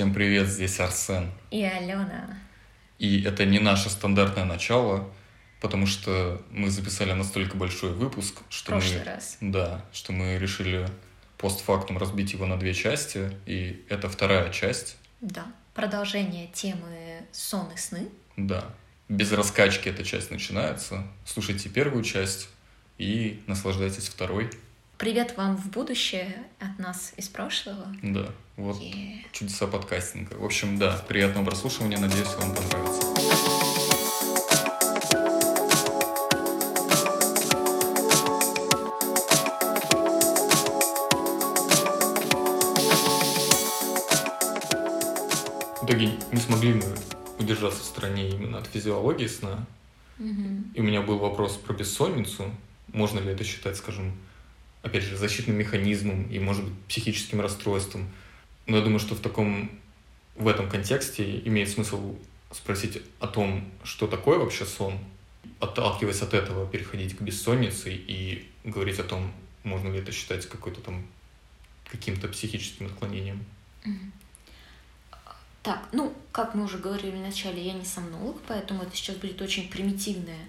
Всем привет, здесь Арсен. И Алена. И это не наше стандартное начало, потому что мы записали настолько большой выпуск, что Прошлый мы, раз. да, что мы решили постфактум разбить его на две части, и это вторая часть, Да. Продолжение темы сон и сны. да. Без раскачки эта часть начинается. Слушайте первую часть и наслаждайтесь второй. Привет вам в будущее от нас из прошлого. Да, вот Е. чудеса подкастинга. В общем, да, приятного прослушивания, надеюсь, вам понравится. В итоге не смогли мы удержаться в стороне именно от физиологии сна. Мгм. И у меня был вопрос про бессонницу. Можно ли это считать, скажем, опять же, защитным механизмом и, может быть, психическим расстройством? Но я думаю, что в таком, в этом контексте имеет смысл спросить о том, что такое вообще сон, отталкиваясь от этого, переходить к бессоннице и говорить о том, можно ли это считать какой-то там каким-то психическим отклонением. Так, ну, как мы уже говорили вначале, я не сомнолог, поэтому это сейчас будет очень примитивное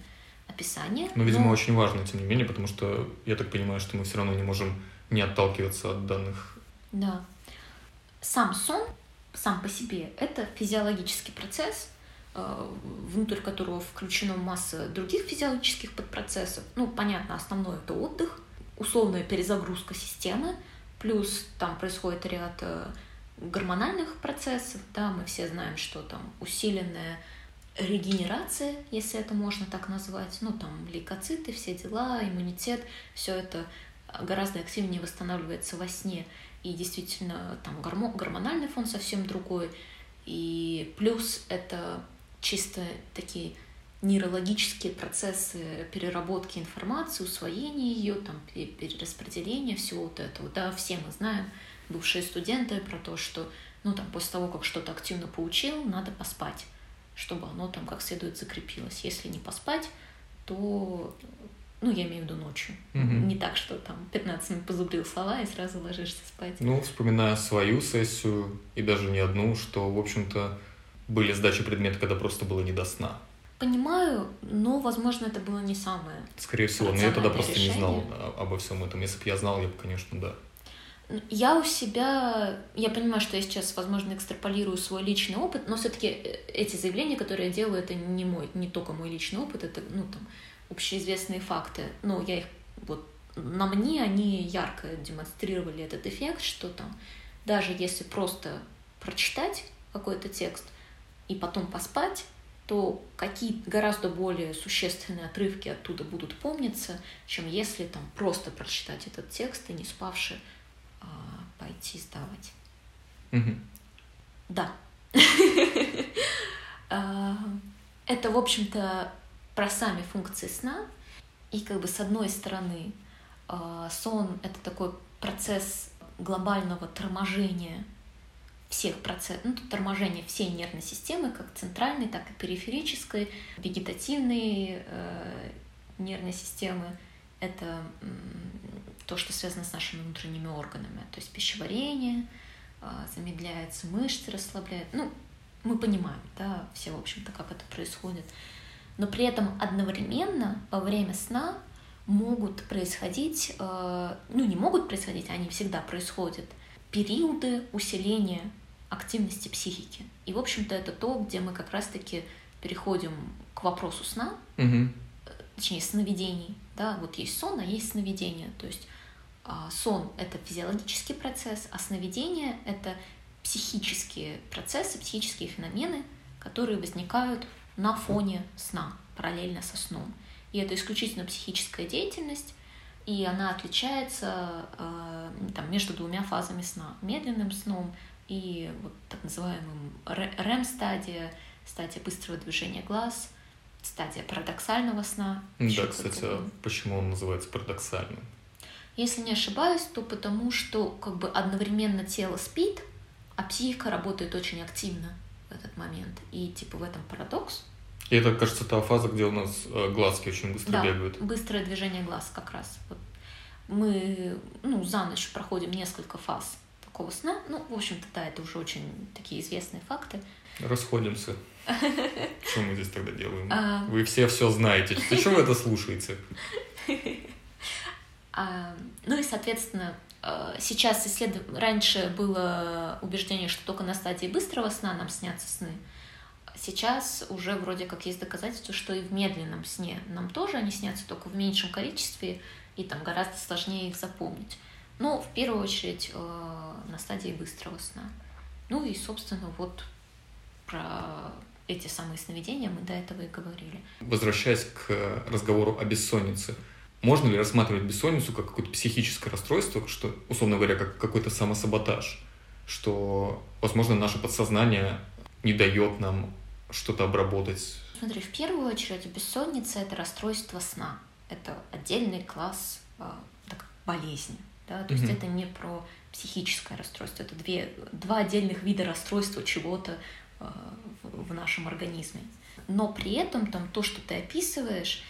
описание. Но, Ну, видимо, очень важно, тем не менее, потому что я так понимаю, что мы все равно не можем не отталкиваться от данных Да. Сам сон, сам по себе, это физиологический процесс, э, внутрь которого включена масса других физиологических подпроцессов. Ну, понятно, основной это отдых, условная перезагрузка системы, плюс там происходит ряд э, гормональных процессов, да, мы все знаем, что там усиленная регенерация, если это можно так назвать, ну там лейкоциты, все дела, иммунитет, все это гораздо активнее восстанавливается во сне. И действительно, там гормо- гормональный фон совсем другой. И плюс это чисто такие нейрологические процессы переработки информации, усвоения ее, там, пе- перераспределения всего вот этого. Да, все мы знаем, бывшие студенты, про то, что ну, там, после того, как что-то активно поучил, надо поспать, чтобы оно там как следует закрепилось. Если не поспать, то, ну, я имею в виду ночью. Мгм. Не так, что там 15 минут позубрил слова и сразу ложишься спать. Ну, вспоминая свою сессию, и даже не одну, что, в общем-то, были сдачи предмета, когда просто было не до сна. Понимаю, но, возможно, это было не самое. Скорее всего, но я тогда просто не знал обо всем этом. Если бы я знал, я бы, конечно, да. Я у себя, я понимаю, что я сейчас, возможно, экстраполирую свой личный опыт, но все-таки эти заявления, которые я делаю, это не мой, не только мой личный опыт, это, ну, там, общеизвестные факты. Но я их, вот, на мне они ярко демонстрировали этот эффект, что там, даже если просто прочитать какой-то текст и потом поспать, то какие гораздо более существенные отрывки оттуда будут помниться, чем если там просто прочитать этот текст и не спавши а, пойти сдавать. Мгм. Да. А, Это, в общем-то, про сами функции сна. И как бы с одной стороны а, сон — это такой процесс глобального торможения всех процессов, ну, тут торможение всей нервной системы, как центральной, так и периферической, вегетативной э, нервной системы. Это то, что связано с нашими внутренними органами, то есть пищеварение, а, замедляются мышцы, расслабляют. Ну, мы понимаем, да, все, в общем-то, как это происходит. Но при этом одновременно во время сна могут происходить, э, ну, не могут происходить, они всегда происходят, периоды усиления активности психики. И, в общем-то, это то, где мы как раз-таки переходим к вопросу сна, Мгм. точнее, сновидений. Да, вот есть сон, а есть сновидение. То есть а, сон — это физиологический процесс, а сновидение — это психические процессы, психические феномены, которые возникают на фоне сна, параллельно со сном. И это исключительно психическая деятельность, и она отличается э, там, между двумя фазами сна. Медленным сном и вот так называемым REM-стадия, стадия быстрого движения глаз, стадия парадоксального сна. Да, кстати, а почему он называется парадоксальным? Если не ошибаюсь, то потому что как бы одновременно тело спит, а психика работает очень активно в этот момент. И типа в этом парадокс. И это, кажется, та фаза, где у нас э, глазки очень быстро Да, бегают. быстрое движение глаз как раз. Вот мы ну, за ночь проходим несколько фаз такого сна. Ну, в общем-то, да, это уже очень такие известные факты. Расходимся. Что мы здесь тогда делаем? А... Вы все все знаете. Зачем вы это слушаете? А, ну и, соответственно, э, сейчас исследов... раньше было убеждение, что только на стадии быстрого сна нам снятся сны. Сейчас уже вроде как есть доказательства, что и в медленном сне нам тоже они снятся, только в меньшем количестве, и там гораздо сложнее их запомнить. Но в первую очередь э, на стадии быстрого сна. Ну и, собственно, вот про эти самые сновидения мы до этого и говорили. Возвращаясь к разговору о бессоннице, можно ли рассматривать бессонницу как какое-то психическое расстройство, что, условно говоря, как какой-то самосаботаж, что, возможно, наше подсознание не дает нам что-то обработать? Смотри, в первую очередь бессонница – это расстройство сна. Это отдельный класс э, так, болезни. Да? То mm-hmm. есть это не про психическое расстройство, это две, два отдельных вида расстройства чего-то э, в, в нашем организме. Но при этом там то, что ты описываешь,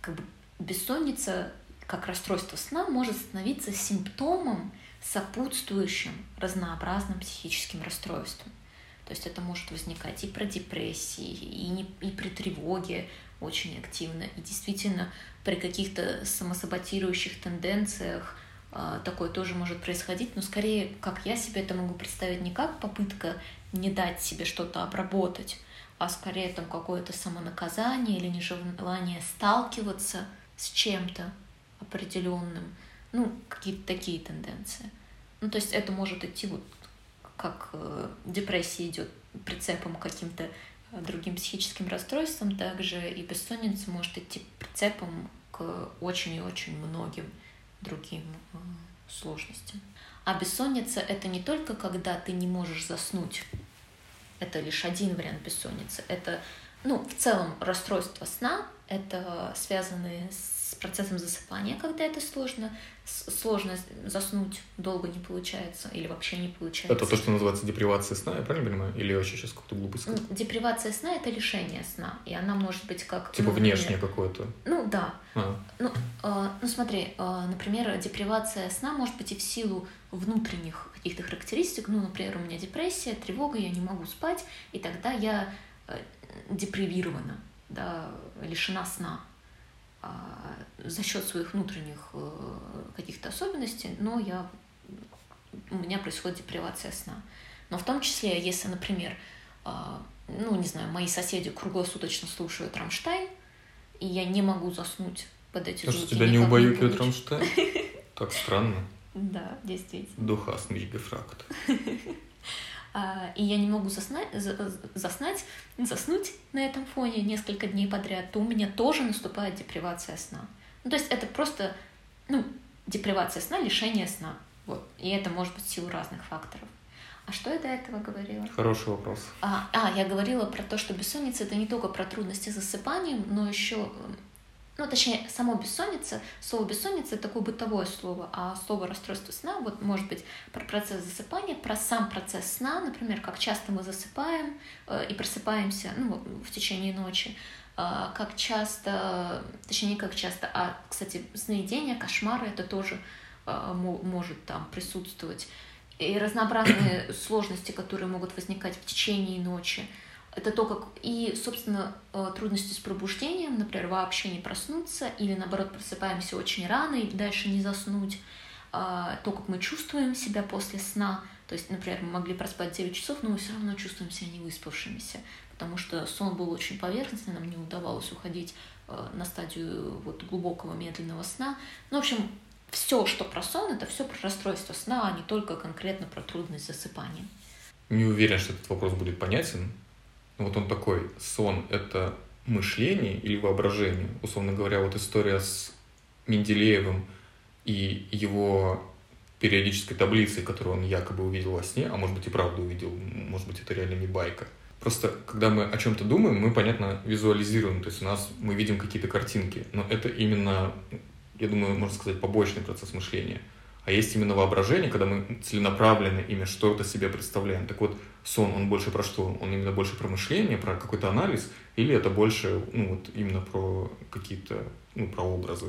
как бы бессонница как расстройство сна может становиться симптомом, сопутствующим разнообразным психическим расстройствам. То есть это может возникать и про депрессии, и, не, и при тревоге очень активно, и действительно при каких-то самосаботирующих тенденциях э, такое тоже может происходить, но скорее, как я себе это могу представить, не как попытка не дать себе что-то обработать, а скорее там какое-то самонаказание или нежелание сталкиваться – с чем-то определенным. Ну, какие-то такие тенденции. Ну, то есть это может идти вот как э, депрессия идет прицепом к каким-то э, другим психическим расстройствам, также и бессонница может идти прицепом к очень и очень многим другим э, сложностям. А бессонница это не только когда ты не можешь заснуть, это лишь один вариант бессонницы, это ну, в целом расстройство сна — это связанные с процессом засыпания, когда это сложно, сложно заснуть, долго не получается или вообще не получается. Это то, что называется депривация сна, я правильно понимаю? Или вообще сейчас какую-то глупость сказал? Депривация сна — это лишение сна, и она может быть как... Типа ну, внешнее какое-то? Ну, да. А. Ну, э, ну, смотри, э, например, депривация сна может быть и в силу внутренних каких-то характеристик, ну, например, у меня депрессия, тревога, я не могу спать, и тогда я э, депривирована, да, лишена сна а, за счет своих внутренних э, каких-то особенностей, но я, у меня происходит депривация сна. Но в том числе, если, например, а, ну, не знаю, мои соседи круглосуточно слушают Рамштайн, и я не могу заснуть под эти звуки. А что, тебя не убаюкивает Рамштайн? Так странно. Да, действительно. Du hast gefragt. А, и я не могу заснать, заснать, заснуть на этом фоне несколько дней подряд, то у меня тоже наступает депривация сна. Ну, то есть это просто, ну, депривация сна, лишение сна. Вот. И это может быть в силу разных факторов. А что я до этого говорила? Хороший вопрос. А, а, я говорила про то, что бессонница это не только про трудности с засыпанием, но еще ну, точнее, само бессонница, слово бессонница — это такое бытовое слово, а слово расстройство сна, вот, может быть, про процесс засыпания, про сам процесс сна, например, как часто мы засыпаем э, и просыпаемся, ну, в течение ночи, э, как часто, точнее, не как часто, а, кстати, сновидения, кошмары — это тоже э, может там присутствовать, и разнообразные сложности, которые могут возникать в течение ночи — это то, как... И, собственно, э, трудности с пробуждением, например, вообще не проснуться, или, наоборот, просыпаемся очень рано и дальше не заснуть. А, то, как мы чувствуем себя после сна. То есть, например, мы могли проспать 9 часов, но мы все равно чувствуем себя невыспавшимися, потому что сон был очень поверхностный, нам не удавалось уходить э, на стадию вот глубокого медленного сна. Ну, в общем, все, что про сон, это все про расстройство сна, а не только конкретно про трудность засыпания. Не уверен, что этот вопрос будет понятен, вот он такой, сон — это мышление или воображение? Условно говоря, вот история с Менделеевым и его периодической таблицей, которую он якобы увидел во сне, а может быть и правда увидел, может быть это реально не байка. Просто когда мы о чем-то думаем, мы, понятно, визуализируем, то есть у нас мы видим какие-то картинки, но это именно, я думаю, можно сказать, побочный процесс мышления. А есть именно воображение, когда мы целенаправленно именно что-то себе представляем. Так вот, сон, он больше про что? Он именно больше про мышление, про какой-то анализ? Или это больше, ну, вот именно про какие-то, ну, про образы?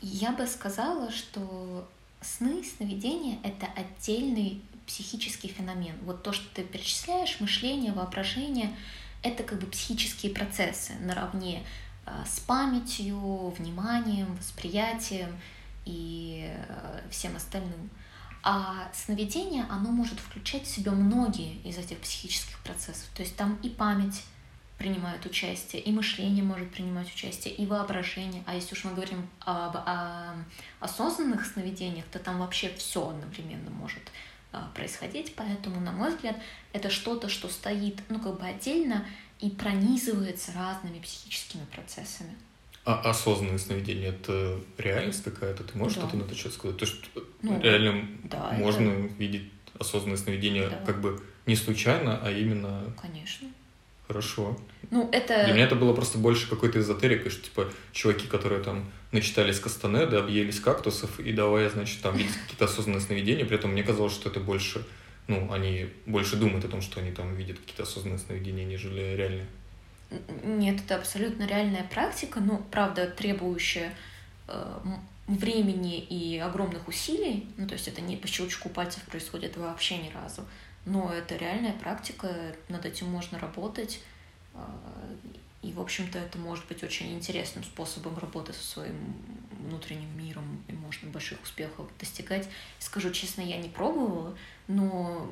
Я бы сказала, что сны, сновидения — это отдельный психический феномен. Вот то, что ты перечисляешь, мышление, воображение, это как бы психические процессы наравне а, с памятью, вниманием, восприятием и э, всем остальным. А сновидение, оно может включать в себя многие из этих психических процессов. То есть там и память принимает участие, и мышление может принимать участие, и воображение. А если уж мы говорим об, о осознанных сновидениях, то там вообще все одновременно может а, происходить. Поэтому, на мой взгляд, это что-то, что стоит, ну, как бы отдельно и пронизывается разными психическими процессами. А осознанное сновидение это реальность какая-то? Ты можешь да. что-то на это что сказать? То есть ну, реально да, можно это... видеть осознанное сновидение да. как бы не случайно, а именно. Конечно. Хорошо. Ну, это... Для меня это было просто больше какой-то эзотерикой, что, типа, чуваки, которые там начитались Кастанеды, объелись кактусов, и давай, значит, там видеть какие-то осознанные сновидения, при этом мне казалось, что это больше, ну, они больше думают о том, что они там видят какие-то осознанные сновидения, нежели реальные. Нет, это абсолютно реальная практика, но, правда, требующая э, времени и огромных усилий. Ну, то есть это не по щелчку пальцев происходит вообще ни разу. Но это реальная практика, над этим можно работать. Э, и, в общем-то, это может быть очень интересным способом работы со своим внутренним миром, и можно больших успехов достигать. Скажу честно, я не пробовала, но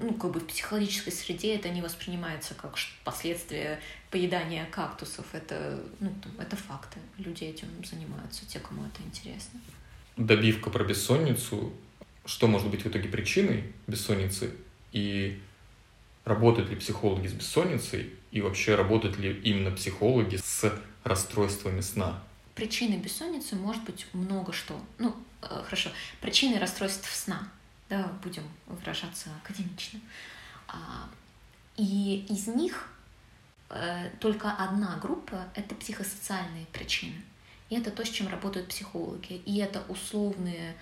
ну, как бы в психологической среде это не воспринимается как последствия поедания кактусов. Это, ну, это факты. Люди этим занимаются, те, кому это интересно. Добивка про бессонницу. Что может быть в итоге причиной бессонницы? И работают ли психологи с бессонницей? И вообще работают ли именно психологи с расстройствами сна? Причиной бессонницы может быть много что. Ну, э, хорошо. Причиной расстройств сна – да, будем выражаться академично. А, и из них э, только одна группа — это психосоциальные причины. И это то, с чем работают психологи. И это условные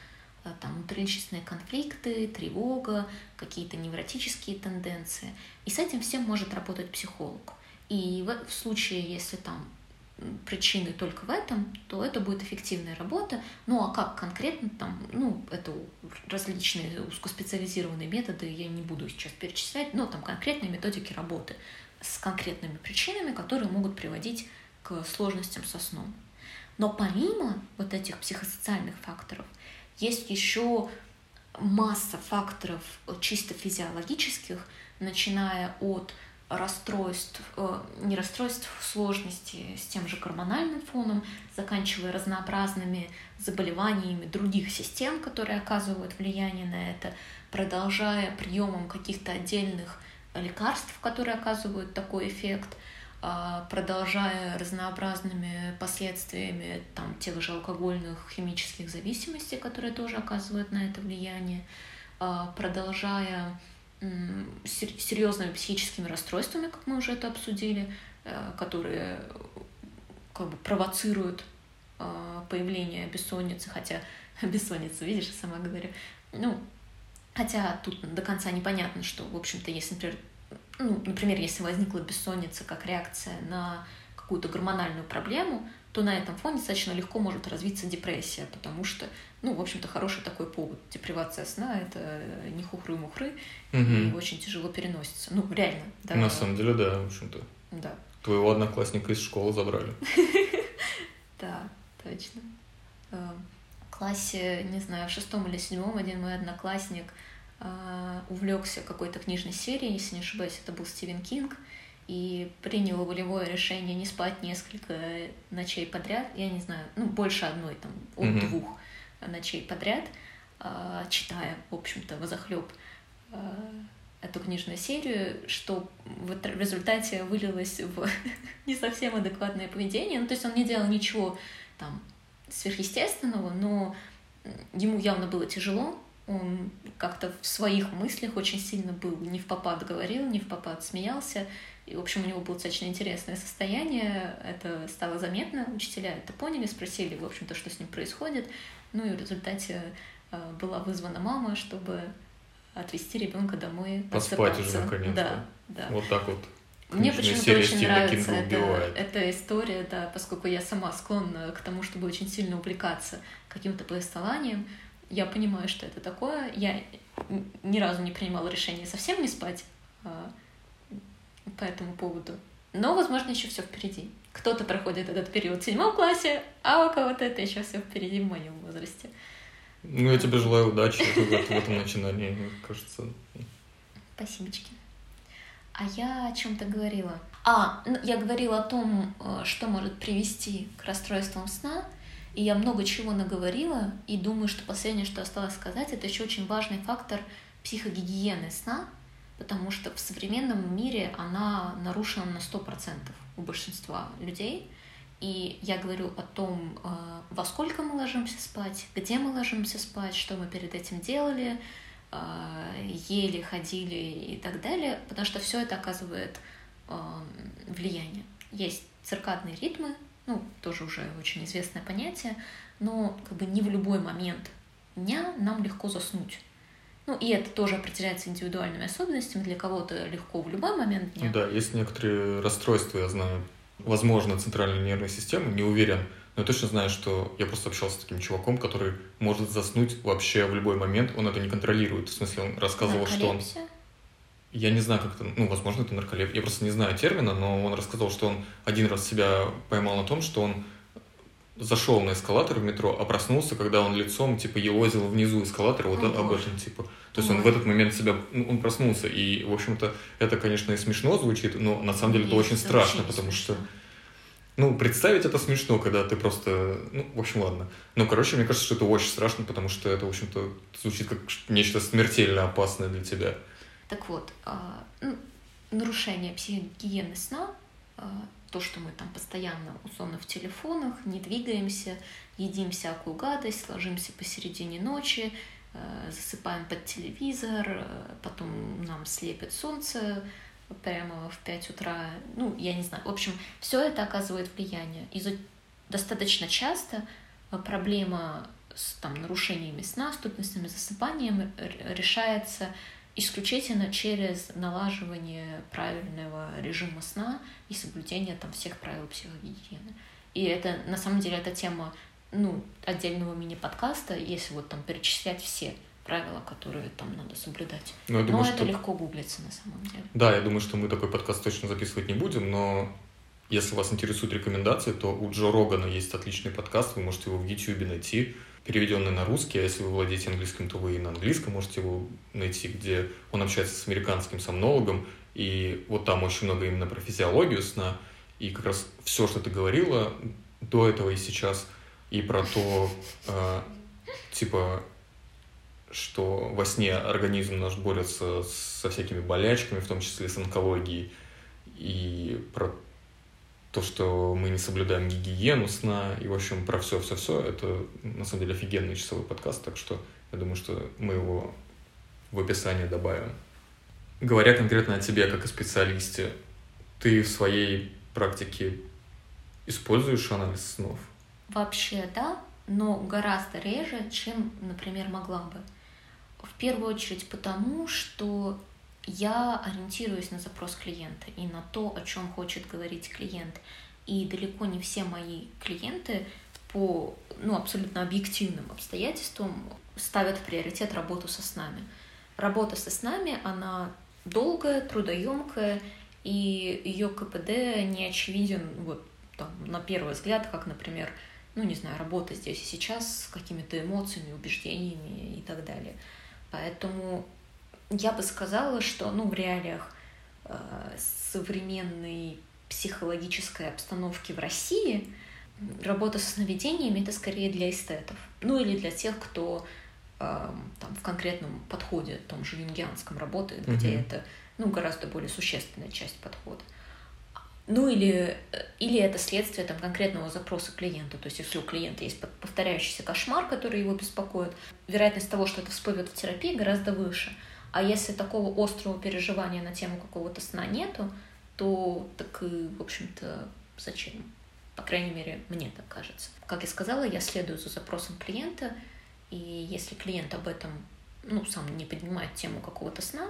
э, там, внутриличностные конфликты, тревога, какие-то невротические тенденции. И с этим всем может работать психолог. И в, в случае, если там причины только в этом, то это будет эффективная работа. Ну а как конкретно там, ну это различные узкоспециализированные методы, я не буду сейчас перечислять, но там конкретные методики работы с конкретными причинами, которые могут приводить к сложностям со сном. Но помимо вот этих психосоциальных факторов, есть еще масса факторов чисто физиологических, начиная от расстройств, э, не расстройств, сложности с тем же гормональным фоном, заканчивая разнообразными заболеваниями других систем, которые оказывают влияние на это, продолжая приемом каких-то отдельных лекарств, которые оказывают такой эффект, а, продолжая разнообразными последствиями там, тех же алкогольных химических зависимостей, которые тоже оказывают на это влияние, а, продолжая серьезными психическими расстройствами, как мы уже это обсудили, э, которые как бы провоцируют э, появление бессонницы, хотя бессонница, видишь, я сама говорю. Ну, хотя тут до конца непонятно, что, в общем-то, если, например, ну, например, если возникла бессонница как реакция на какую-то гормональную проблему, то на этом фоне достаточно легко может развиться депрессия, потому что, ну, в общем-то, хороший такой повод. Депривация сна — это не хухры-мухры, угу. и очень тяжело переносится. Ну, реально, да. На самом деле, да, в общем-то. Да. Твоего одноклассника из школы забрали. Да, точно. Э, в классе, не знаю, в шестом или седьмом один мой одноклассник э, увлекся какой-то книжной серией, если не ошибаюсь, это был Стивен Кинг, и принял волевое решение не спать несколько ночей подряд, я не знаю, ну, больше одной, там, от mm-hmm. двух ночей подряд, э, читая, в общем-то, возохлеб э, эту книжную серию, что в результате вылилось в не совсем адекватное поведение. Ну, то есть он не делал ничего там сверхъестественного, но ему явно было тяжело, он как-то в своих мыслях очень сильно был, не в попад говорил, не в попад смеялся, и, в общем, у него было достаточно интересное состояние, это стало заметно, учителя это поняли, спросили, в общем-то, что с ним происходит, ну и в результате э, была вызвана мама, чтобы отвезти ребенка домой. Поспать уже наконец-то. Да, да. Вот так вот. Мне почему-то очень нравится эта, эта история, да, поскольку я сама склонна к тому, чтобы очень сильно увлекаться каким-то повествованием. Я понимаю, что это такое. Я ни разу не принимала решение совсем не спать а, по этому поводу. Но, возможно, еще все впереди. Кто-то проходит этот период в седьмом классе, а у кого-то это еще все впереди в моем возрасте. Ну, я тебе желаю удачи в этом начинании, мне кажется. Спасибочки. А я о чем-то говорила. А, ну, я говорила о том, э, что может привести к расстройствам сна, и я много чего наговорила, и думаю, что последнее, что осталось сказать, это еще очень важный фактор психогигиены сна, потому что в современном мире она нарушена на 100% у большинства людей. И я говорю о том, э, во сколько мы ложимся спать, где мы ложимся спать, что мы перед этим делали, э, ели, ходили и так далее, потому что все это оказывает э, влияние. Есть циркадные ритмы, ну, тоже уже очень известное понятие, но как бы не в любой момент дня нам легко заснуть. Ну, и это тоже определяется индивидуальными особенностями. Для кого-то легко в любой момент дня. Да, есть некоторые расстройства, я знаю. Возможно, центральной нервной системы, не уверен. Но я точно знаю, что я просто общался с таким чуваком, который может заснуть вообще в любой момент. Он это не контролирует. В смысле, он рассказывал, что он... Я не знаю, как это... Ну, возможно, это нарколепсия. Я просто не знаю термина, но он рассказал, что он один раз себя поймал на том, что он зашел на эскалатор в метро, а проснулся, когда он лицом, типа, елозил внизу эскалатора, вот О, об этом, типа. То есть Ой. он в этот момент себя, ну, он проснулся, и, в общем-то, это, конечно, и смешно звучит, но на самом деле Есть, это очень страшно, потому смешно. что, ну, представить это смешно, когда ты просто, ну, в общем, ладно. Но, короче, мне кажется, что это очень страшно, потому что это, в общем-то, звучит как нечто смертельно опасное для тебя. Так вот, а, ну, нарушение психогигиены сна а, то, что мы там постоянно условно в телефонах, не двигаемся, едим всякую гадость, ложимся посередине ночи, э, засыпаем под телевизор, э, потом нам слепит солнце прямо в 5 утра. Ну, я не знаю. В общем, все это оказывает влияние. И достаточно часто э, проблема с там, нарушениями сна, с трудностями засыпанием решается исключительно через налаживание правильного режима сна и соблюдение там всех правил психогигиены. И это, на самом деле, эта тема ну, отдельного мини-подкаста, если вот там перечислять все правила, которые там надо соблюдать. Ну, но, думаю, но это что... легко гуглится на самом деле. Да, я думаю, что мы такой подкаст точно записывать не будем, но если вас интересуют рекомендации, то у Джо Рогана есть отличный подкаст, вы можете его в YouTube найти переведенный на русский, а если вы владеете английским, то вы и на английском можете его найти, где он общается с американским сомнологом, и вот там очень много именно про физиологию сна, и как раз все, что ты говорила до этого и сейчас, и про то, э, типа, что во сне организм наш борется со всякими болячками, в том числе с онкологией, и про то, что мы не соблюдаем гигиену сна, и, в общем, про все-все-все, это, на самом деле, офигенный часовой подкаст, так что я думаю, что мы его в описании добавим. Говоря конкретно о тебе, как о специалисте, ты в своей практике используешь анализ снов? Вообще, да, но гораздо реже, чем, например, могла бы. В первую очередь потому, что я ориентируюсь на запрос клиента и на то, о чем хочет говорить клиент. И далеко не все мои клиенты по ну, абсолютно объективным обстоятельствам ставят в приоритет работу со снами. Работа со снами, она долгая, трудоемкая, и ее КПД не очевиден вот, там, на первый взгляд, как, например, ну, не знаю, работа здесь и сейчас с какими-то эмоциями, убеждениями и так далее. Поэтому я бы сказала, что ну, в реалиях э, современной психологической обстановки в России работа с сновидениями это скорее для эстетов. Ну или для тех, кто э, там, в конкретном подходе, том же юнгианском работает, mm-hmm. где это ну, гораздо более существенная часть подхода. Ну или, или это следствие там, конкретного запроса клиента. То есть если у клиента есть повторяющийся кошмар, который его беспокоит, вероятность того, что это всплывет в терапии, гораздо выше. А если такого острого переживания на тему какого-то сна нету, то так и, в общем-то, зачем? По крайней мере, мне так кажется. Как я сказала, я следую за запросом клиента, и если клиент об этом ну, сам не поднимает тему какого-то сна,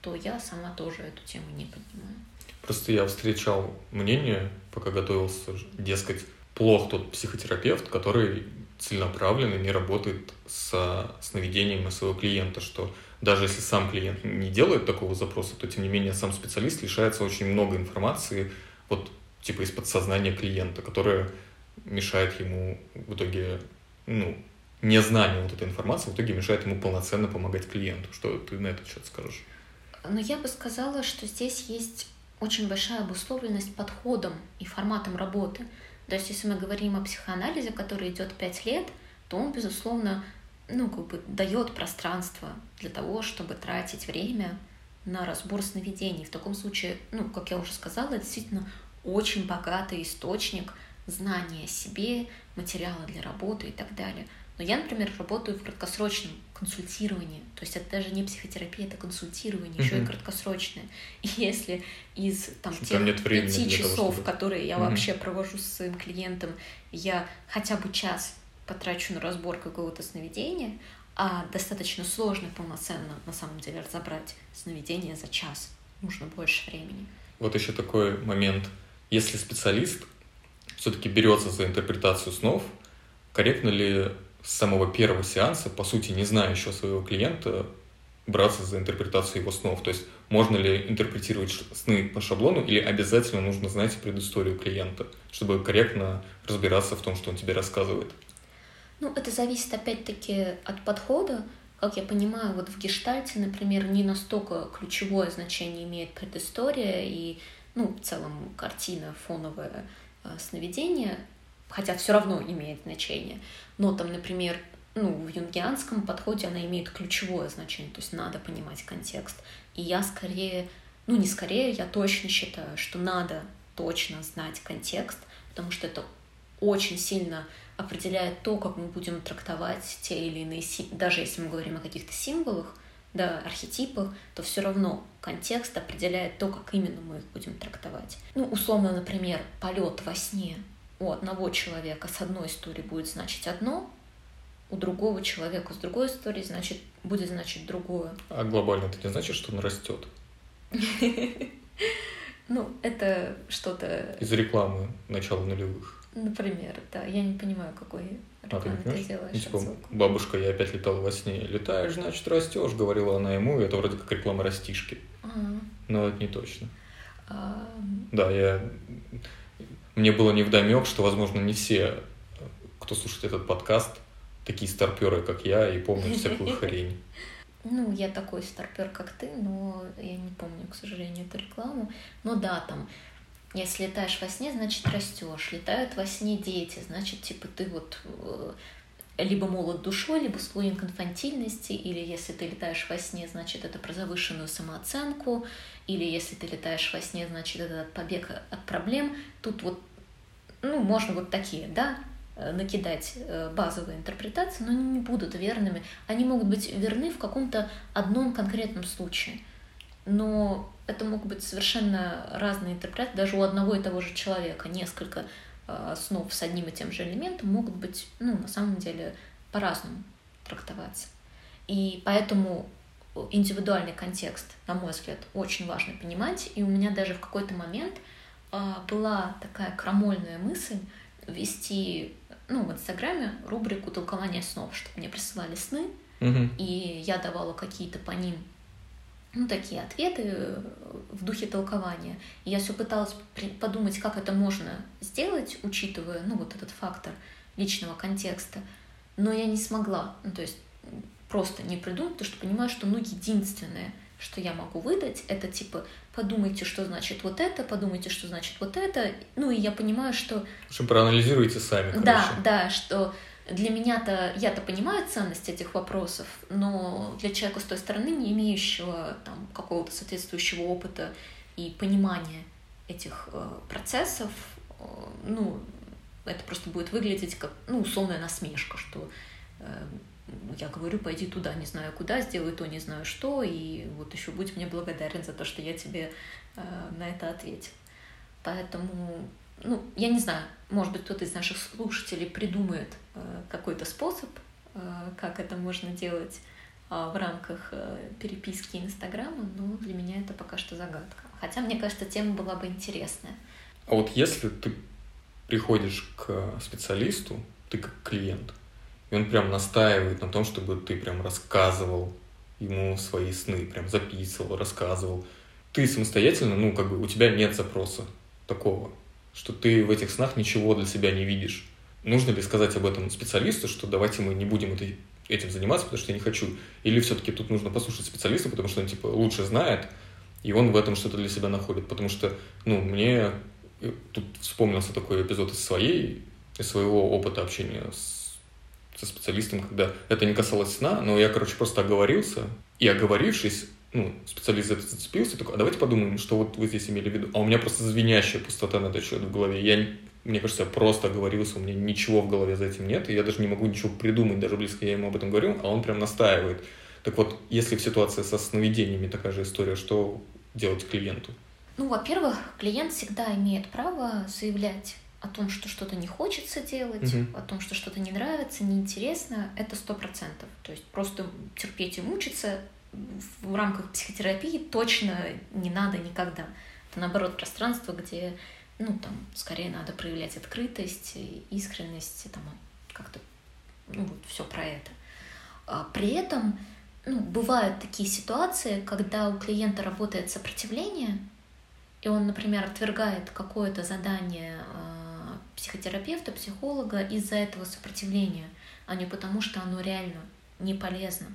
то я сама тоже эту тему не поднимаю. Просто я встречал мнение, пока готовился, дескать, плох тот психотерапевт, который целенаправленно не работает со сновидениями своего клиента, что даже если сам клиент не делает такого запроса, то тем не менее сам специалист лишается очень много информации, вот типа из подсознания клиента, которая мешает ему в итоге, ну, незнание вот этой информации в итоге мешает ему полноценно помогать клиенту. Что ты на этот счет скажешь? Но я бы сказала, что здесь есть очень большая обусловленность подходом и форматом работы. То есть, если мы говорим о психоанализе, который идет 5 лет, то он, безусловно, ну, как бы дает пространство для того, чтобы тратить время на разбор сновидений. В таком случае, ну, как я уже сказала, действительно очень богатый источник знания о себе, материала для работы и так далее. Но я, например, работаю в краткосрочном консультировании. То есть это даже не психотерапия, это консультирование, mm-hmm. еще и краткосрочное. И если из там, тех там нет пяти часов, того, чтобы... которые я mm-hmm. вообще провожу со своим клиентом, я хотя бы час потрачу на разбор какого-то сновидения, а достаточно сложно полноценно на самом деле разобрать сновидение за час. Нужно больше времени. Вот еще такой момент. Если специалист все-таки берется за интерпретацию снов, корректно ли с самого первого сеанса, по сути, не зная еще своего клиента, браться за интерпретацию его снов? То есть можно ли интерпретировать сны по шаблону или обязательно нужно знать предысторию клиента, чтобы корректно разбираться в том, что он тебе рассказывает? Ну, это зависит опять-таки от подхода. Как я понимаю, вот в гештальте, например, не настолько ключевое значение имеет предыстория и, ну, в целом картина фоновое э, сновидение, хотя все равно имеет значение. Но там, например, ну, в юнгианском подходе она имеет ключевое значение, то есть надо понимать контекст. И я скорее, ну не скорее, я точно считаю, что надо точно знать контекст, потому что это очень сильно определяет то, как мы будем трактовать те или иные, даже если мы говорим о каких-то символах, да, архетипах, то все равно контекст определяет то, как именно мы их будем трактовать. Ну, условно, например, полет во сне у одного человека с одной историей будет значить одно, у другого человека с другой историей значит, будет значить другое. А глобально это не значит, что он растет? Ну, это что-то... Из рекламы начала нулевых. Например, да. Я не понимаю, какой а, ты, ты делаешь ну, типа, бабушка, я опять летала во сне. Летаешь, значит, растешь, говорила она ему, и это вроде как реклама растишки. Ага. Но это не точно. Да, я... Мне было невдомек, что, возможно, не все, кто слушает этот подкаст, такие старперы, как я, и помнят всякую хрень. Ну, я такой старпер, как ты, но я не помню, к сожалению, эту рекламу. Но да, там если летаешь во сне, значит растешь. Летают во сне дети, значит, типа ты вот э, либо молод душой, либо склонен к инфантильности, или если ты летаешь во сне, значит, это про завышенную самооценку, или если ты летаешь во сне, значит, это побег от проблем. Тут вот, ну, можно вот такие, да, э, накидать э, базовые интерпретации, но они не будут верными. Они могут быть верны в каком-то одном конкретном случае. Но это могут быть совершенно разные интерпретации, даже у одного и того же человека несколько снов с одним и тем же элементом могут быть, ну, на самом деле, по-разному трактоваться. И поэтому индивидуальный контекст, на мой взгляд, очень важно понимать. И у меня даже в какой-то момент э, была такая крамольная мысль ввести ну, в Инстаграме рубрику толкования снов, чтобы мне присылали сны, угу. и я давала какие-то по ним ну, такие ответы э, в духе толкования. И я все пыталась подумать, как это можно сделать, учитывая, ну, вот этот фактор личного контекста, но я не смогла. Ну, то есть просто не придумать, потому что понимаю, что, ну, единственное, что я могу выдать, это типа подумайте, что значит вот это, подумайте, что значит вот это. Ну, и я понимаю, что... Что проанализируйте сами, короче. Да, да, что для меня-то, я-то понимаю ценность этих вопросов, но для человека с той стороны, не имеющего там какого-то соответствующего опыта и понимания этих э, процессов, э, ну, это просто будет выглядеть как, ну, условная насмешка, что э, я говорю, пойди туда, не знаю куда, сделай то, не знаю что, и вот еще будь мне благодарен за то, что я тебе э, на это ответил. Поэтому ну, я не знаю, может быть, кто-то из наших слушателей придумает э, какой-то способ, э, как это можно делать э, в рамках переписки Инстаграма, но для меня это пока что загадка. Хотя, мне кажется, тема была бы интересная. А вот если ты приходишь к специалисту, ты как клиент, и он прям настаивает на том, чтобы ты прям рассказывал ему свои сны, прям записывал, рассказывал. Ты самостоятельно, ну, как бы у тебя нет запроса такого, что ты в этих снах ничего для себя не видишь. Нужно ли сказать об этом специалисту, что давайте мы не будем этой, этим заниматься, потому что я не хочу? Или все-таки тут нужно послушать специалиста, потому что он, типа, лучше знает, и он в этом что-то для себя находит. Потому что, ну, мне э, тут вспомнился такой эпизод из своей, из своего опыта общения с, со специалистом, когда это не касалось сна, но я, короче, просто оговорился, и оговорившись, ну, специалист за это зацепился, такой, а давайте подумаем, что вот вы здесь имели в виду. А у меня просто звенящая пустота на этот счет в голове. Я, мне кажется, я просто оговорился, у меня ничего в голове за этим нет, и я даже не могу ничего придумать, даже близко я ему об этом говорю, а он прям настаивает. Так вот, если в ситуации со сновидениями такая же история, что делать клиенту? Ну, во-первых, клиент всегда имеет право заявлять о том, что что-то не хочется делать, угу. о том, что что-то не нравится, неинтересно, это сто процентов. То есть просто терпеть и мучиться в рамках психотерапии точно не надо никогда. Это наоборот пространство, где, ну, там, скорее надо проявлять открытость, искренность, там, как-то, ну, вот все про это. А при этом ну, бывают такие ситуации, когда у клиента работает сопротивление, и он, например, отвергает какое-то задание э, психотерапевта, психолога из-за этого сопротивления, а не потому, что оно реально не полезно.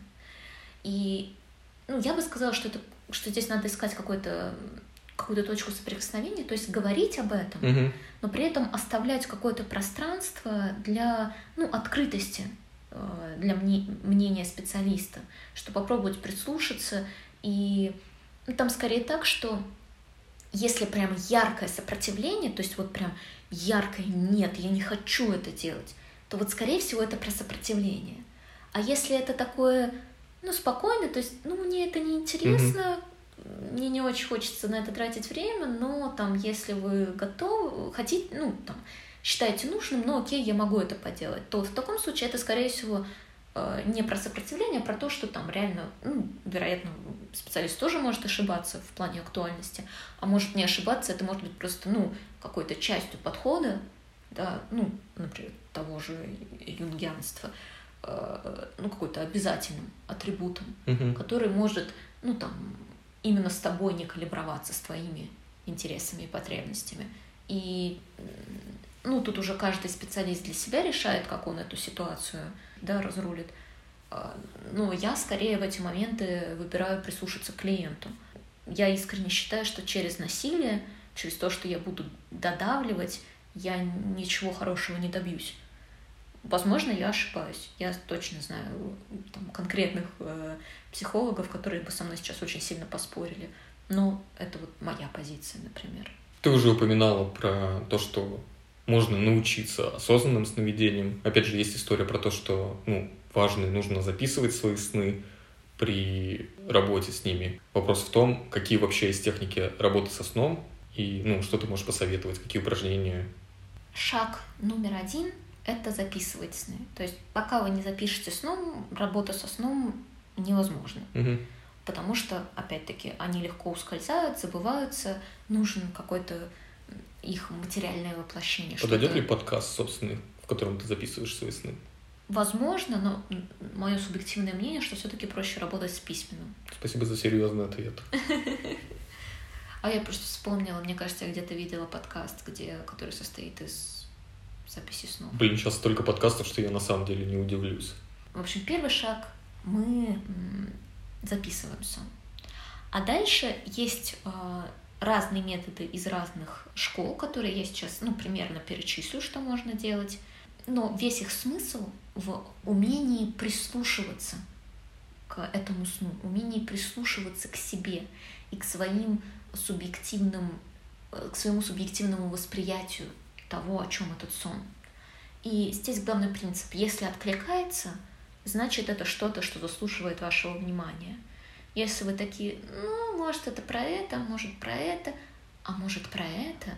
И ну, я бы сказала, что, это, что здесь надо искать какой-то какую-то точку соприкосновения, то есть говорить об этом, угу. но при этом оставлять какое-то пространство для ну, открытости, Э, для мнения специалиста, что попробовать прислушаться. И ну, там скорее так, что если прям яркое сопротивление, то есть вот прям яркое «нет, я не хочу это делать», то вот скорее всего это про сопротивление. А если это такое, ну, спокойно, то есть, ну, мне это не интересно, mm-hmm. мне не очень хочется на это тратить время, но там, если вы готовы, хотите, ну, там, считаете нужным, ну окей, я могу это поделать, то в таком случае это, скорее всего, э, не про сопротивление, а про то, что там реально, ну, вероятно, специалист тоже может ошибаться в плане актуальности, а может не ошибаться, это может быть просто, ну, какой-то частью подхода, да, ну, например, того же юнгианства, ну, какой-то обязательным атрибутом, угу. который может, ну, там, именно с тобой не калиброваться, с твоими интересами и потребностями. И ну, тут уже каждый специалист для себя решает, как он эту ситуацию, да, разрулит. А, но я скорее в эти моменты выбираю прислушаться к клиенту. Я искренне считаю, что через насилие, через то, что я буду додавливать, я ничего хорошего не добьюсь. Возможно, я ошибаюсь. Я точно знаю там, конкретных э, психологов, которые бы со мной сейчас очень сильно поспорили. Но это вот моя позиция, например. Ты уже упоминала про то, что можно научиться осознанным сновидениям. Опять же, есть история про то, что ну, важно и нужно записывать свои сны при работе с ними. Вопрос в том, какие вообще есть техники работы со сном и ну, что ты можешь посоветовать, какие упражнения. Шаг номер один — это записывать сны. То есть пока вы не запишете сном, работа со сном невозможна. Угу. Потому что, опять-таки, они легко ускользают, забываются, нужен какой-то их материальное воплощение. Подойдет ли подкаст, собственный, в котором ты записываешь свои сны? Возможно, но мое субъективное мнение, что все-таки проще работать с письменным. Спасибо за серьезный ответ. А я просто вспомнила, мне кажется, я где-то видела подкаст, где, который состоит из записи снов. Блин, сейчас столько подкастов, что я на самом деле не удивлюсь. В общем, первый шаг мы записываем сон. А дальше есть а, разные методы из разных школ, которые я сейчас, ну, примерно перечислю, что можно делать. Но весь их смысл в умении прислушиваться к этому сну, умении прислушиваться к себе и к своим субъективным, к своему субъективному восприятию того, о чем этот сон. И здесь главный принцип. Если откликается, значит это что-то, что заслуживает вашего внимания – если вы такие, ну, может, это про это, может, про это, а может, про это,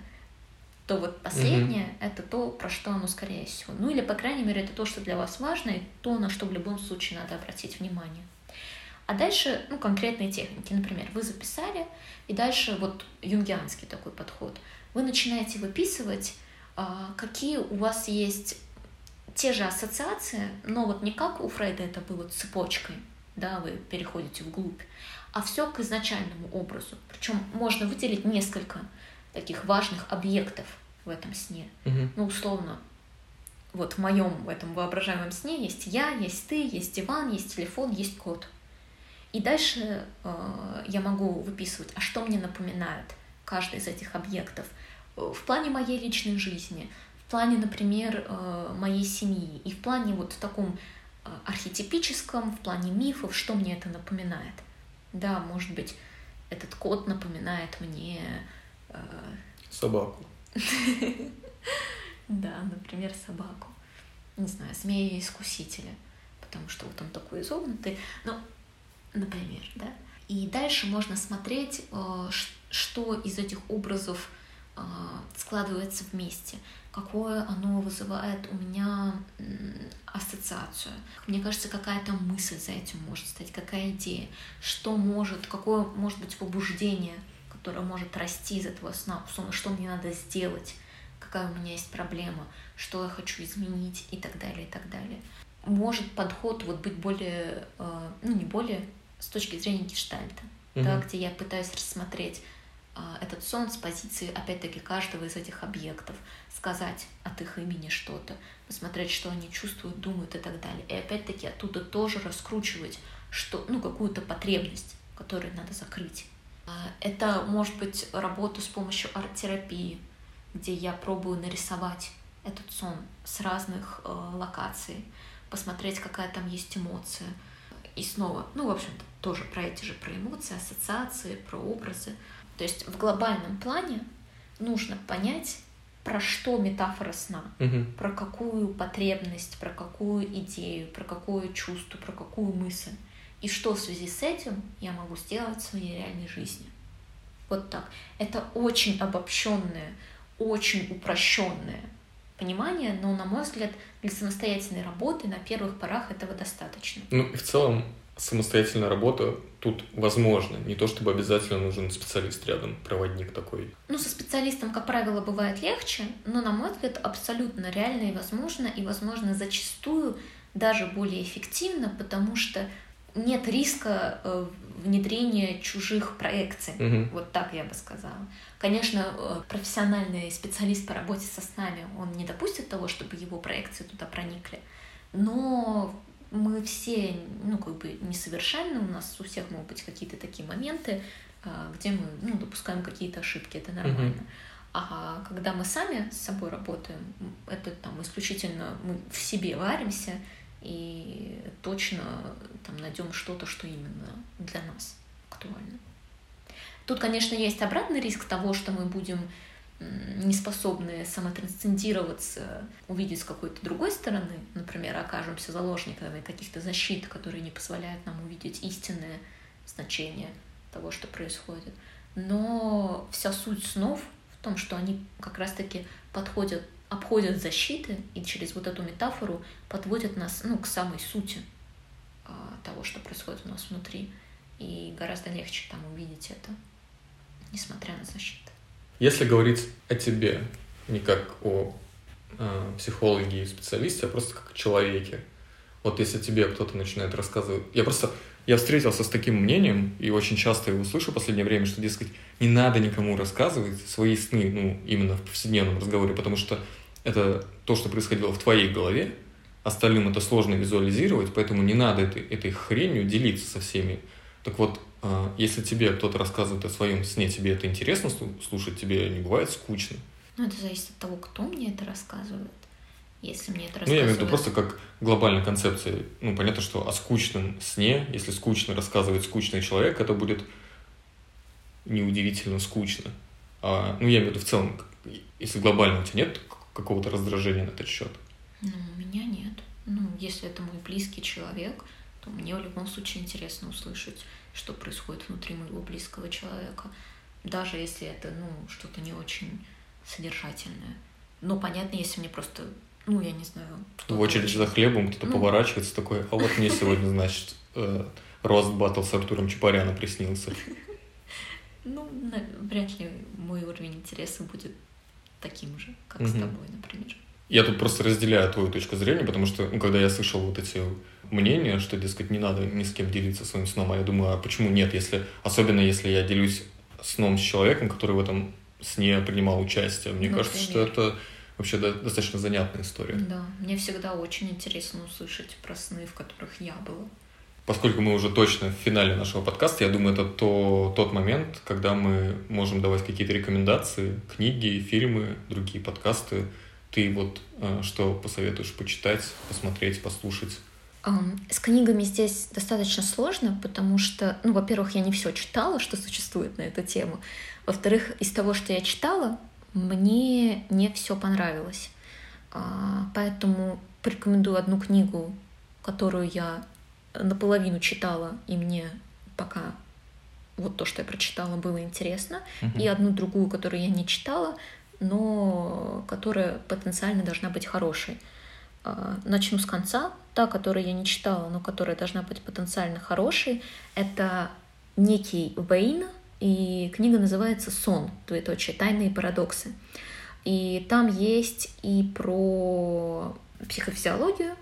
то вот последнее mm-hmm. это то, про что оно скорее всего. Ну или, по крайней мере, это то, что для вас важно, и то, на что в любом случае надо обратить внимание. А дальше, ну, конкретные техники. Например, вы записали, и дальше вот юнгианский такой подход. Вы начинаете выписывать, какие у вас есть те же ассоциации, но вот не как у Фрейда это было цепочкой, да, вы переходите вглубь, а все к изначальному образу. Причем можно выделить несколько таких важных объектов в этом сне. Мгм. Ну, условно, вот в моем в этом воображаемом сне есть я, есть ты, есть диван, есть телефон, есть кот. И дальше э, я могу выписывать, а что мне напоминает каждый из этих объектов в плане моей личной жизни, в плане, например, э, моей семьи, и в плане вот в таком э, архетипическом, в плане мифов, что мне это напоминает. Да, может быть, этот кот напоминает мне э, Собаку. Да, например, собаку. Не знаю, змея-искусителя. Потому что вот он такой изогнутый. Ну, например, да. И дальше можно смотреть, что из этих образов складывается вместе. Какое оно вызывает у меня ассоциацию. Мне кажется, какая-то мысль за этим может стоять, какая идея. Что может, какое может быть побуждение, которое может расти из этого сна. Что мне надо сделать какая у меня есть проблема, что я хочу изменить и так далее, и так далее. Может подход вот быть более, э, ну не более, с точки зрения гештальта, да, Мгм. где я пытаюсь рассмотреть а, этот сон с позиции, опять-таки, каждого из этих объектов, сказать от их имени что-то, посмотреть, что они чувствуют, думают и так далее. И опять-таки оттуда тоже раскручивать что, ну, какую-то потребность, которую надо закрыть. А, Это может быть работа с помощью арт-терапии, где я пробую нарисовать этот сон с разных э, локаций, посмотреть, какая там есть эмоция. И снова, ну, в общем-то, тоже про эти же, про эмоции, ассоциации, про образы. То есть в глобальном плане нужно понять, про что метафора сна, Мгм. про какую потребность, про какую идею, про какое чувство, про какую мысль. И что в связи с этим я могу сделать в своей реальной жизни. Вот так. Это очень обобщенное, очень упрощенное понимание, но, на мой взгляд, для самостоятельной работы на первых порах этого достаточно. Ну, и в целом, самостоятельная работа тут возможна. Не то, чтобы обязательно нужен специалист рядом, проводник такой. Ну, со специалистом, как правило, бывает легче, но, на мой взгляд, абсолютно реально и возможно, и, возможно, зачастую даже более эффективно, потому что нет риска э, внедрения чужих проекций. Мгм. Вот так я бы сказала. Конечно, э, профессиональный специалист по работе со снами, он не допустит того, чтобы его проекции туда проникли. Но мы все, ну, как бы несовершенны, у нас у всех могут быть какие-то такие моменты, а, где мы, ну, допускаем какие-то ошибки, это нормально. А когда мы сами с собой работаем, это там исключительно мы в себе варимся и точно там найдем что-то, что именно для нас актуально. Тут, конечно, есть обратный риск того, что мы будем не способны самотрансцендироваться, увидеть с какой-то другой стороны, например, окажемся заложниками каких-то защит, которые не позволяют нам увидеть истинное значение того, что происходит. Но вся суть снов в том, что они как раз-таки подходят, обходят защиты и через вот эту метафору подводят нас ну, к самой сути а, того, что происходит у нас внутри. И гораздо легче там увидеть это, несмотря на защиты. Если говорить о тебе, не как о э, психологе и специалисте, а просто как о человеке. Вот если тебе кто-то начинает рассказывать... Я просто... Я встретился с таким мнением, и очень часто его слышу в последнее время, что, дескать, не надо никому рассказывать свои сны, ну, именно в повседневном разговоре, потому что это то, что происходило в твоей голове, остальным это сложно визуализировать, поэтому не надо этой, этой хренью делиться со всеми. Так вот, если тебе кто-то рассказывает о своем сне, тебе это интересно слу- слушать, тебе не бывает скучно. Ну, это зависит от того, кто мне это рассказывает. Если мне это Ну, я имею в виду просто как глобальная концепция. Ну, понятно, что о скучном сне, если скучно рассказывает скучный человек, это будет неудивительно скучно. А, ну, я имею в виду в целом, если глобально у тебя нет какого-то раздражения на этот счет. Ну, у меня нет. Ну, если это мой близкий человек, то мне в любом случае интересно услышать, что происходит внутри моего близкого человека. Даже если это, ну, что-то не очень содержательное. Но понятно, если мне просто, ну, я не знаю... В очередь за хлебом кто-то Ну. поворачивается такой, а вот мне сегодня, значит, э, рост батл с Артуром Чапаряна приснился. Ну, вряд ли мой уровень интереса будет таким же, как с тобой, например. Я тут просто разделяю твою точку зрения, потому что, ну, когда я слышал вот эти мнения, что, дескать, не надо ни с кем делиться своим сном, а я думаю, а почему нет, если, особенно если я делюсь сном с человеком, который в этом сне принимал участие. Мне ну, кажется, что это вообще достаточно занятная история. Да, мне всегда очень интересно услышать про сны, в которых я была. Поскольку мы уже точно в финале нашего подкаста, я думаю, это то, тот момент, когда мы можем давать какие-то рекомендации, книги, фильмы, другие подкасты. Ты вот э, что посоветуешь почитать, посмотреть, послушать? С книгами здесь достаточно сложно, потому что, ну, во-первых, я не все читала, что существует на эту тему. Во-вторых, из того, что я читала, мне не все понравилось. А, поэтому порекомендую одну книгу, которую я наполовину читала, и мне пока вот то, что я прочитала, было интересно, uh-huh. и одну другую, которую я не читала, но которая потенциально должна быть хорошей. А, начну с конца. Та, которую я не читала, но которая должна быть потенциально хорошей, это некий Вейн, и книга называется «Сон», двоеточие, «Тайные парадоксы». И там есть и про психофизиологию,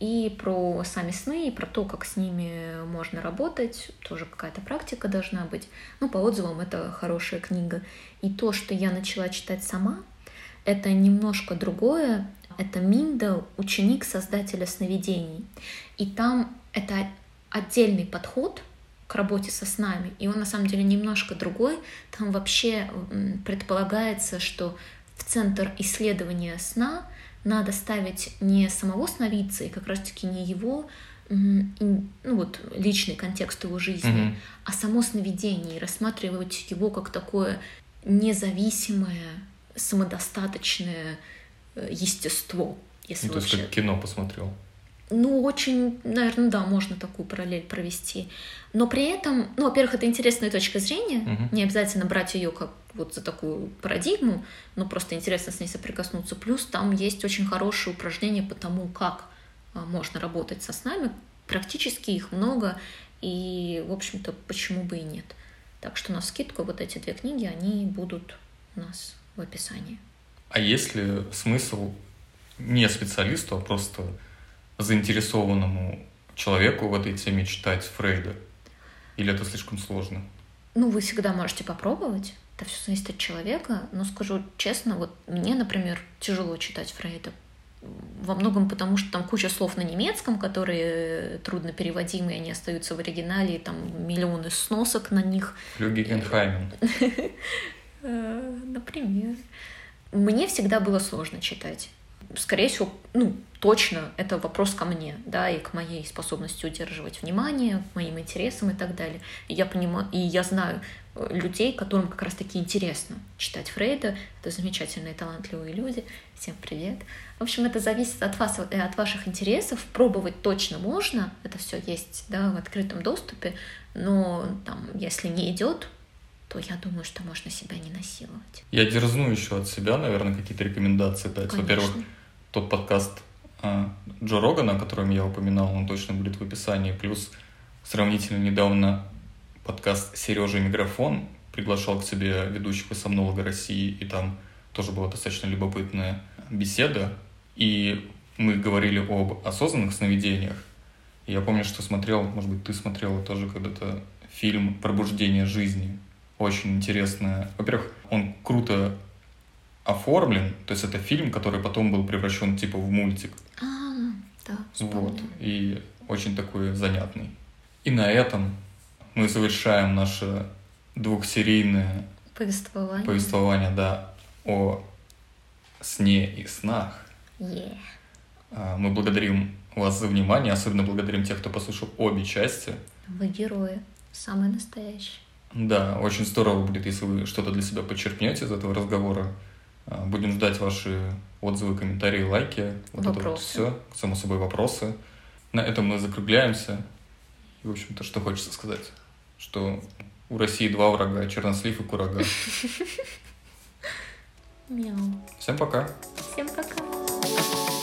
и про сами сны, и про то, как с ними можно работать, тоже какая-то практика должна быть. Ну, по отзывам, это хорошая книга. И то, что я начала читать сама, это немножко другое. Это Миндел, ученик создателя сновидений. И там это отдельный подход к работе со снами, и он на самом деле немножко другой. Там вообще предполагается, что в центр исследования сна надо ставить не самого сновидца, и как раз-таки не его ну, вот, личный контекст его жизни, mm-hmm. а само сновидение, и рассматривать его как такое независимое, самодостаточное э, естество. Если ну, то есть как кино посмотрел. Ну, очень, наверное, да, можно такую параллель провести. Но при этом, ну, во-первых, это интересная точка зрения, угу. не обязательно брать ее как вот за такую парадигму, но просто интересно с ней соприкоснуться. Плюс там есть очень хорошие упражнения по тому, как а, можно работать со снами. Практически их много, и, в общем-то, почему бы и нет. Так что на скидку вот эти две книги, они будут у нас в описании. А есть ли смысл не специалисту, а просто заинтересованному человеку в этой теме читать Фрейда? Или это слишком сложно? Ну, вы всегда можете попробовать. Это все зависит от человека. Но скажу честно, вот мне, например, тяжело читать Фрейда. Во многом потому, что там куча слов на немецком, которые трудно переводимы, и они остаются в оригинале, и там миллионы сносок на них. Люгигенхаймен. Э, например. Мне всегда было сложно читать скорее всего, ну, точно это вопрос ко мне, да, и к моей способности удерживать внимание, к моим интересам и так далее. И я понимаю, и я знаю э, людей, которым как раз-таки интересно читать Фрейда. Это замечательные, талантливые люди. Всем привет. В общем, это зависит от вас, и от ваших интересов. Пробовать точно можно, это все есть, да, в открытом доступе, но там, если не идет, то я думаю, что можно себя не насиловать. Я дерзну еще от себя, наверное, какие-то рекомендации дать. Во-первых, тот подкаст а, Джо Рогана, о котором я упоминал, он точно будет в описании. Плюс сравнительно недавно подкаст Сережа Микрофон приглашал к себе ведущего сомнолога России, и там тоже была достаточно любопытная беседа. И мы говорили об осознанных сновидениях. я помню, что смотрел, может быть, ты смотрела тоже когда-то фильм «Пробуждение жизни». Очень интересно. Во-первых, он круто оформлен, то есть это фильм, который потом был превращен типа в мультик. А, да. Вот. И очень такой занятный. И на этом мы завершаем наше двухсерийное повествование, повествование да, о сне и снах. Yeah. Мы благодарим вас за внимание, особенно благодарим тех, кто послушал обе части. Вы герои, самые настоящие. Да, очень здорово будет, если вы что-то для себя подчеркнете из этого разговора. А, будем ждать ваши отзывы, комментарии, лайки. Вот вопросы. это вот все. Само собой, вопросы. На этом мы закругляемся. И, в общем-то, что хочется сказать, что у России два врага, чернослив и курага. Мяу. Всем пока. Всем пока.